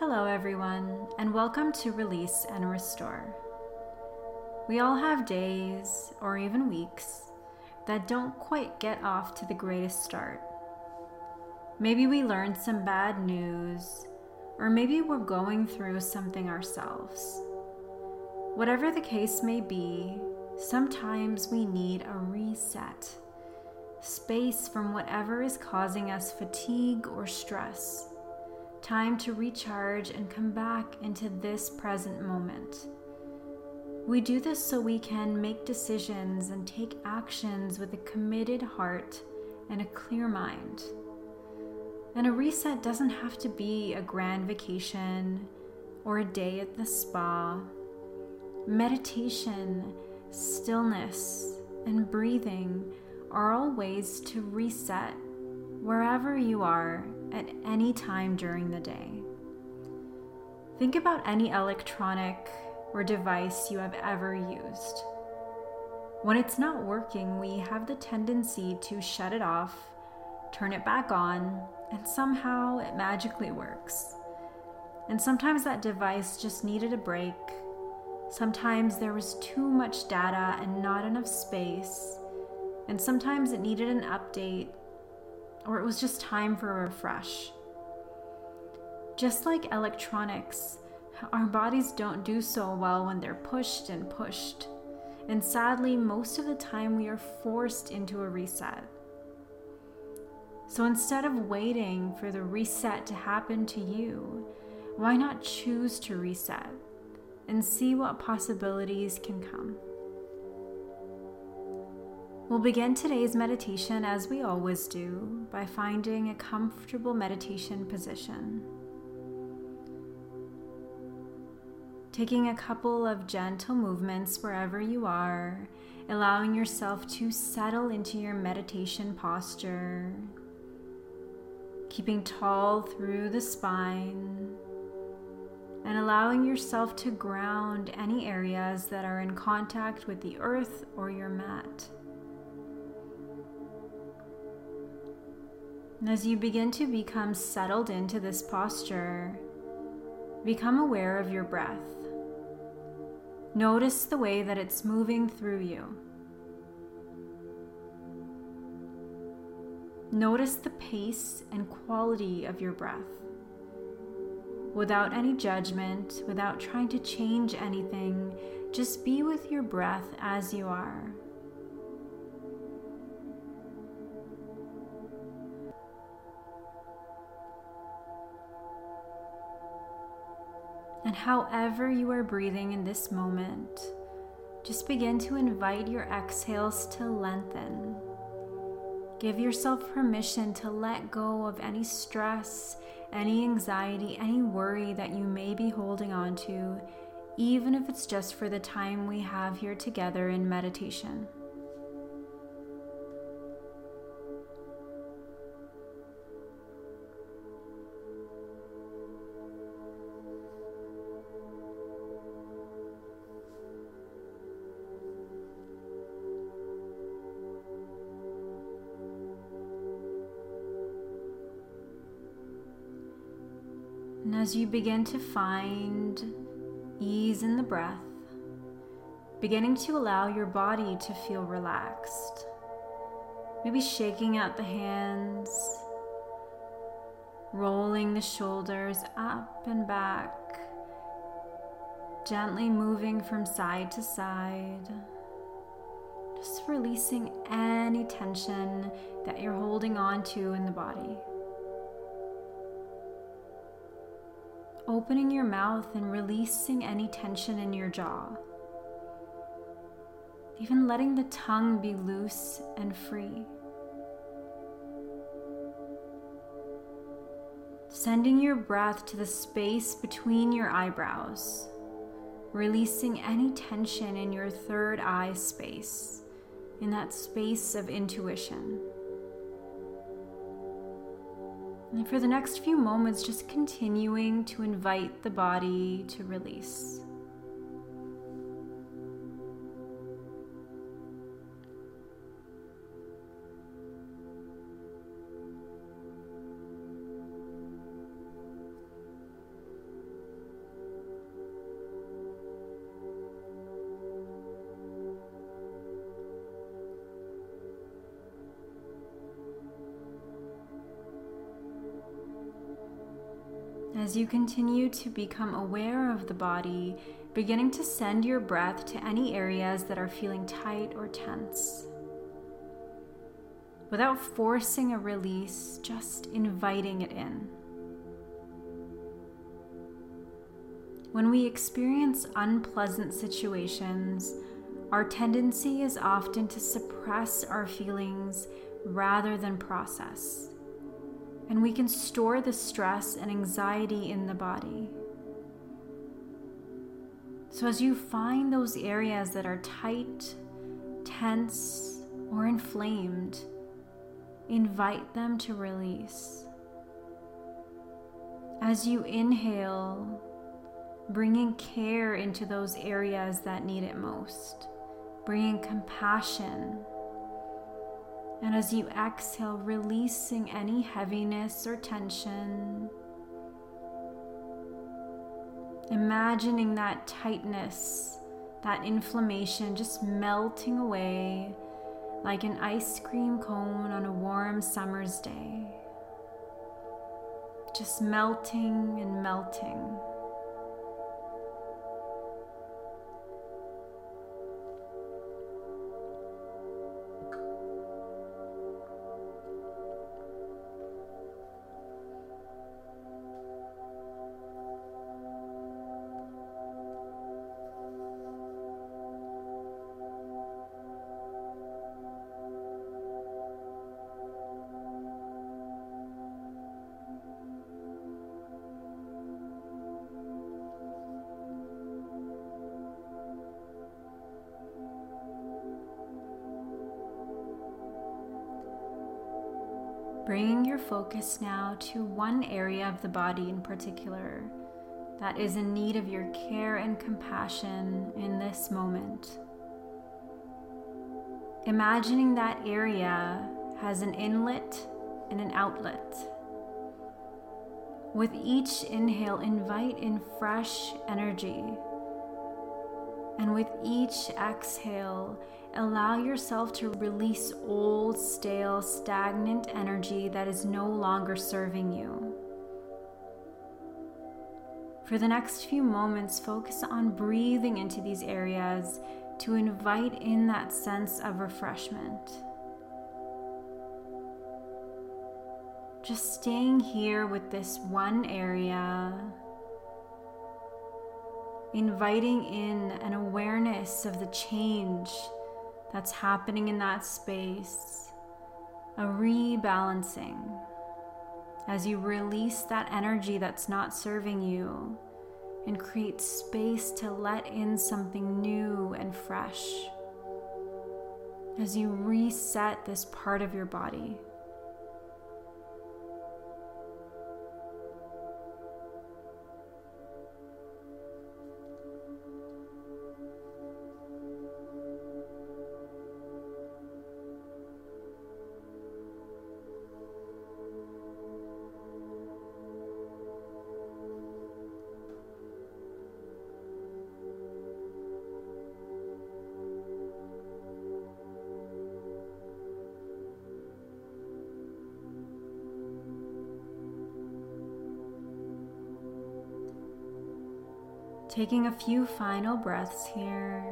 Hello, everyone, and welcome to Release and Restore. We all have days, or even weeks, that don't quite get off to the greatest start. Maybe we learned some bad news, or maybe we're going through something ourselves. Whatever the case may be, sometimes we need a reset space from whatever is causing us fatigue or stress. Time to recharge and come back into this present moment. We do this so we can make decisions and take actions with a committed heart and a clear mind. And a reset doesn't have to be a grand vacation or a day at the spa. Meditation, stillness, and breathing are all ways to reset wherever you are at any time during the day. Think about any electronic or device you have ever used. When it's not working, we have the tendency to shut it off, turn it back on, and somehow it magically works. And sometimes that device just needed a break. Sometimes there was too much data and not enough space and sometimes it needed an update or it was just time for a refresh. Just like electronics, our bodies don't do so well when they're pushed and pushed. And sadly, most of the time we are forced into a reset. So instead of waiting for the reset to happen to you, why not choose to reset and see what possibilities can come? We'll begin today's meditation as we always do by finding a comfortable meditation position. Taking a couple of gentle movements wherever you are, allowing yourself to settle into your meditation posture. Keeping tall through the spine and allowing yourself to ground any areas that are in contact with the earth or your mat. And as you begin to become settled into this posture, become aware of your breath. Notice the way that it's moving through you. Notice the pace and quality of your breath. Without any judgment, without trying to change anything, just be with your breath as you are. And however you are breathing in this moment, just begin to invite your exhales to lengthen. Give yourself permission to let go of any stress, any anxiety, any worry that you may be holding on to, even if it's just for the time we have here together in meditation. As you begin to find ease in the breath, beginning to allow your body to feel relaxed, maybe shaking out the hands, rolling the shoulders up and back, gently moving from side to side. Just releasing any tension that you're holding on to in the body. Opening your mouth and releasing any tension in your jaw. Even letting the tongue be loose and free. Sending your breath to the space between your eyebrows, releasing any tension in your third eye space, in that space of intuition. And for the next few moments, just continuing to invite the body to release. As you continue to become aware of the body, beginning to send your breath to any areas that are feeling tight or tense. Without forcing a release, just inviting it in. When we experience unpleasant situations, our tendency is often to suppress our feelings rather than process. And we can store the stress and anxiety in the body. So, as you find those areas that are tight, tense, or inflamed, invite them to release. As you inhale, bringing care into those areas that need it most, bringing compassion. And as you exhale, releasing any heaviness or tension Imagining that tightness, that inflammation just melting away like an ice cream cone on a warm summer's day. Just melting and melting. Bringing your focus now to one area of the body in particular that is in need of your care and compassion in this moment. Imagining that area has an inlet and an outlet. With each inhale, invite in fresh energy. And with each exhale, Allow yourself to release old, stale, stagnant energy that is no longer serving you. For the next few moments, focus on breathing into these areas to invite in that sense of refreshment. Just staying here with this one area, inviting in an awareness of the change that's happening in that space, a rebalancing as you release that energy that's not serving you and create space to let in something new and fresh as you reset this part of your body. Taking a few final breaths here,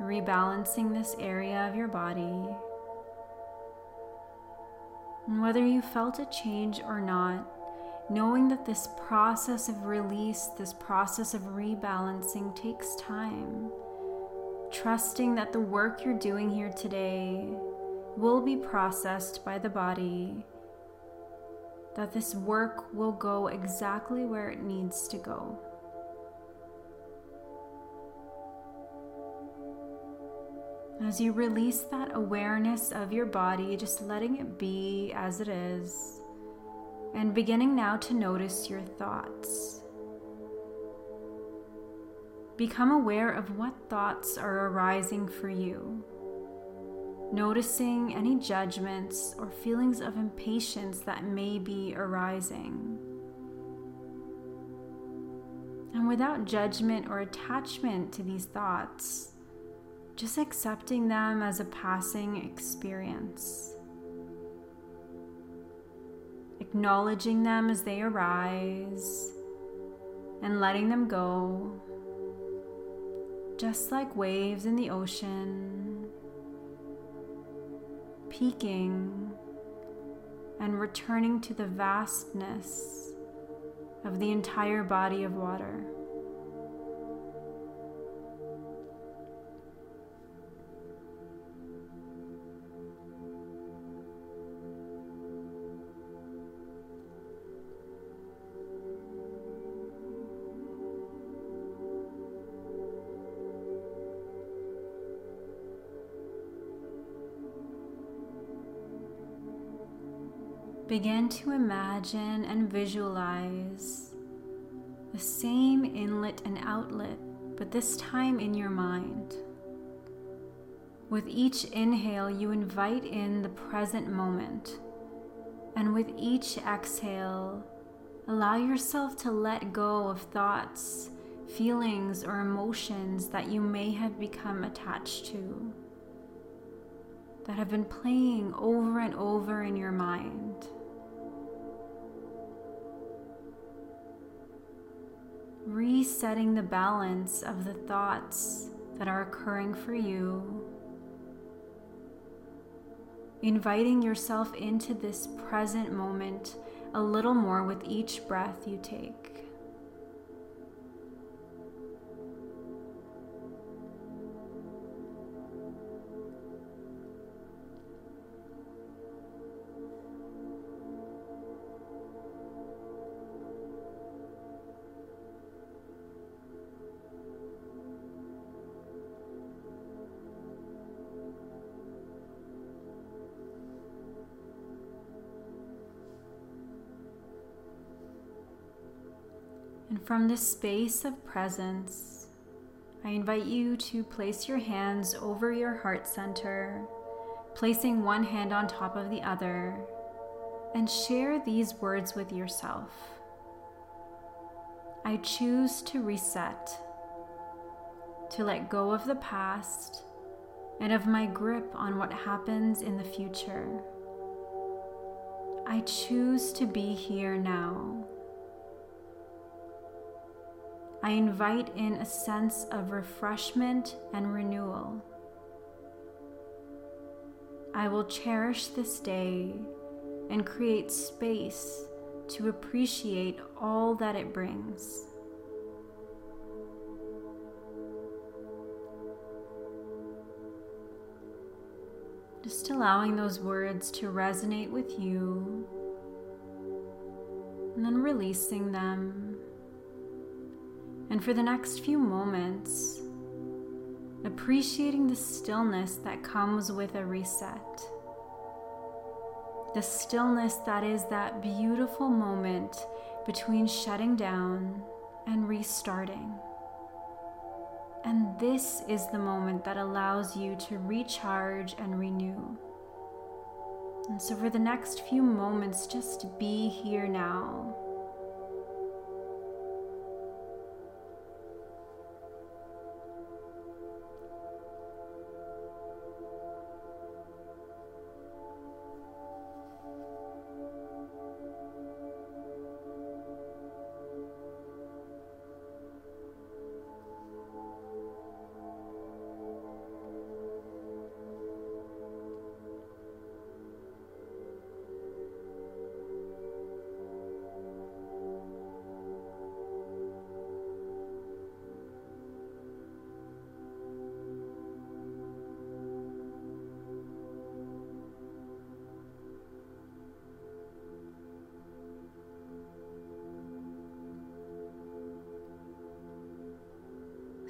rebalancing this area of your body. And whether you felt a change or not, knowing that this process of release, this process of rebalancing takes time. Trusting that the work you're doing here today will be processed by the body, that this work will go exactly where it needs to go. As you release that awareness of your body, just letting it be as it is, and beginning now to notice your thoughts. Become aware of what thoughts are arising for you. Noticing any judgments or feelings of impatience that may be arising. And without judgment or attachment to these thoughts, just accepting them as a passing experience. acknowledging them as they arise and letting them go, just like waves in the ocean, peaking and returning to the vastness of the entire body of water. Begin to imagine and visualize the same inlet and outlet, but this time in your mind. With each inhale, you invite in the present moment. And with each exhale, allow yourself to let go of thoughts, feelings, or emotions that you may have become attached to, that have been playing over and over in your mind. resetting the balance of the thoughts that are occurring for you, inviting yourself into this present moment a little more with each breath you take. From this space of presence, I invite you to place your hands over your heart center, placing one hand on top of the other, and share these words with yourself. I choose to reset, to let go of the past and of my grip on what happens in the future. I choose to be here now. I invite in a sense of refreshment and renewal. I will cherish this day and create space to appreciate all that it brings. Just allowing those words to resonate with you and then releasing them and for the next few moments, appreciating the stillness that comes with a reset. The stillness that is that beautiful moment between shutting down and restarting. And this is the moment that allows you to recharge and renew. And so, for the next few moments, just be here now.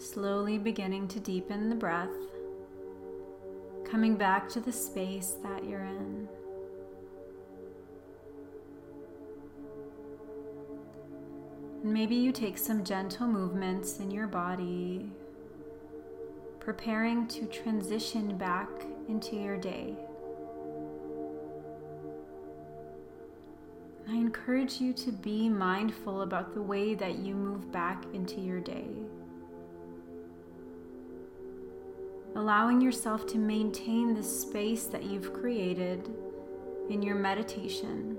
Slowly beginning to deepen the breath, coming back to the space that you're in. Maybe you take some gentle movements in your body, preparing to transition back into your day. I encourage you to be mindful about the way that you move back into your day. Allowing yourself to maintain the space that you've created in your meditation,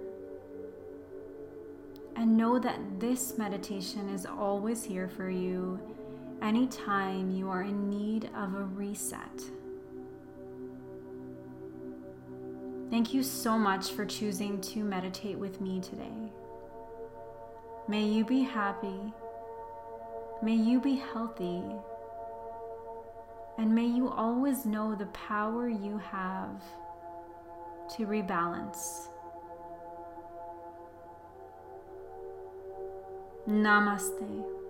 And know that this meditation is always here for you anytime you are in need of a reset. Thank you so much for choosing to meditate with me today. May you be happy. May you be healthy. And may you always know the power you have to rebalance. Namaste.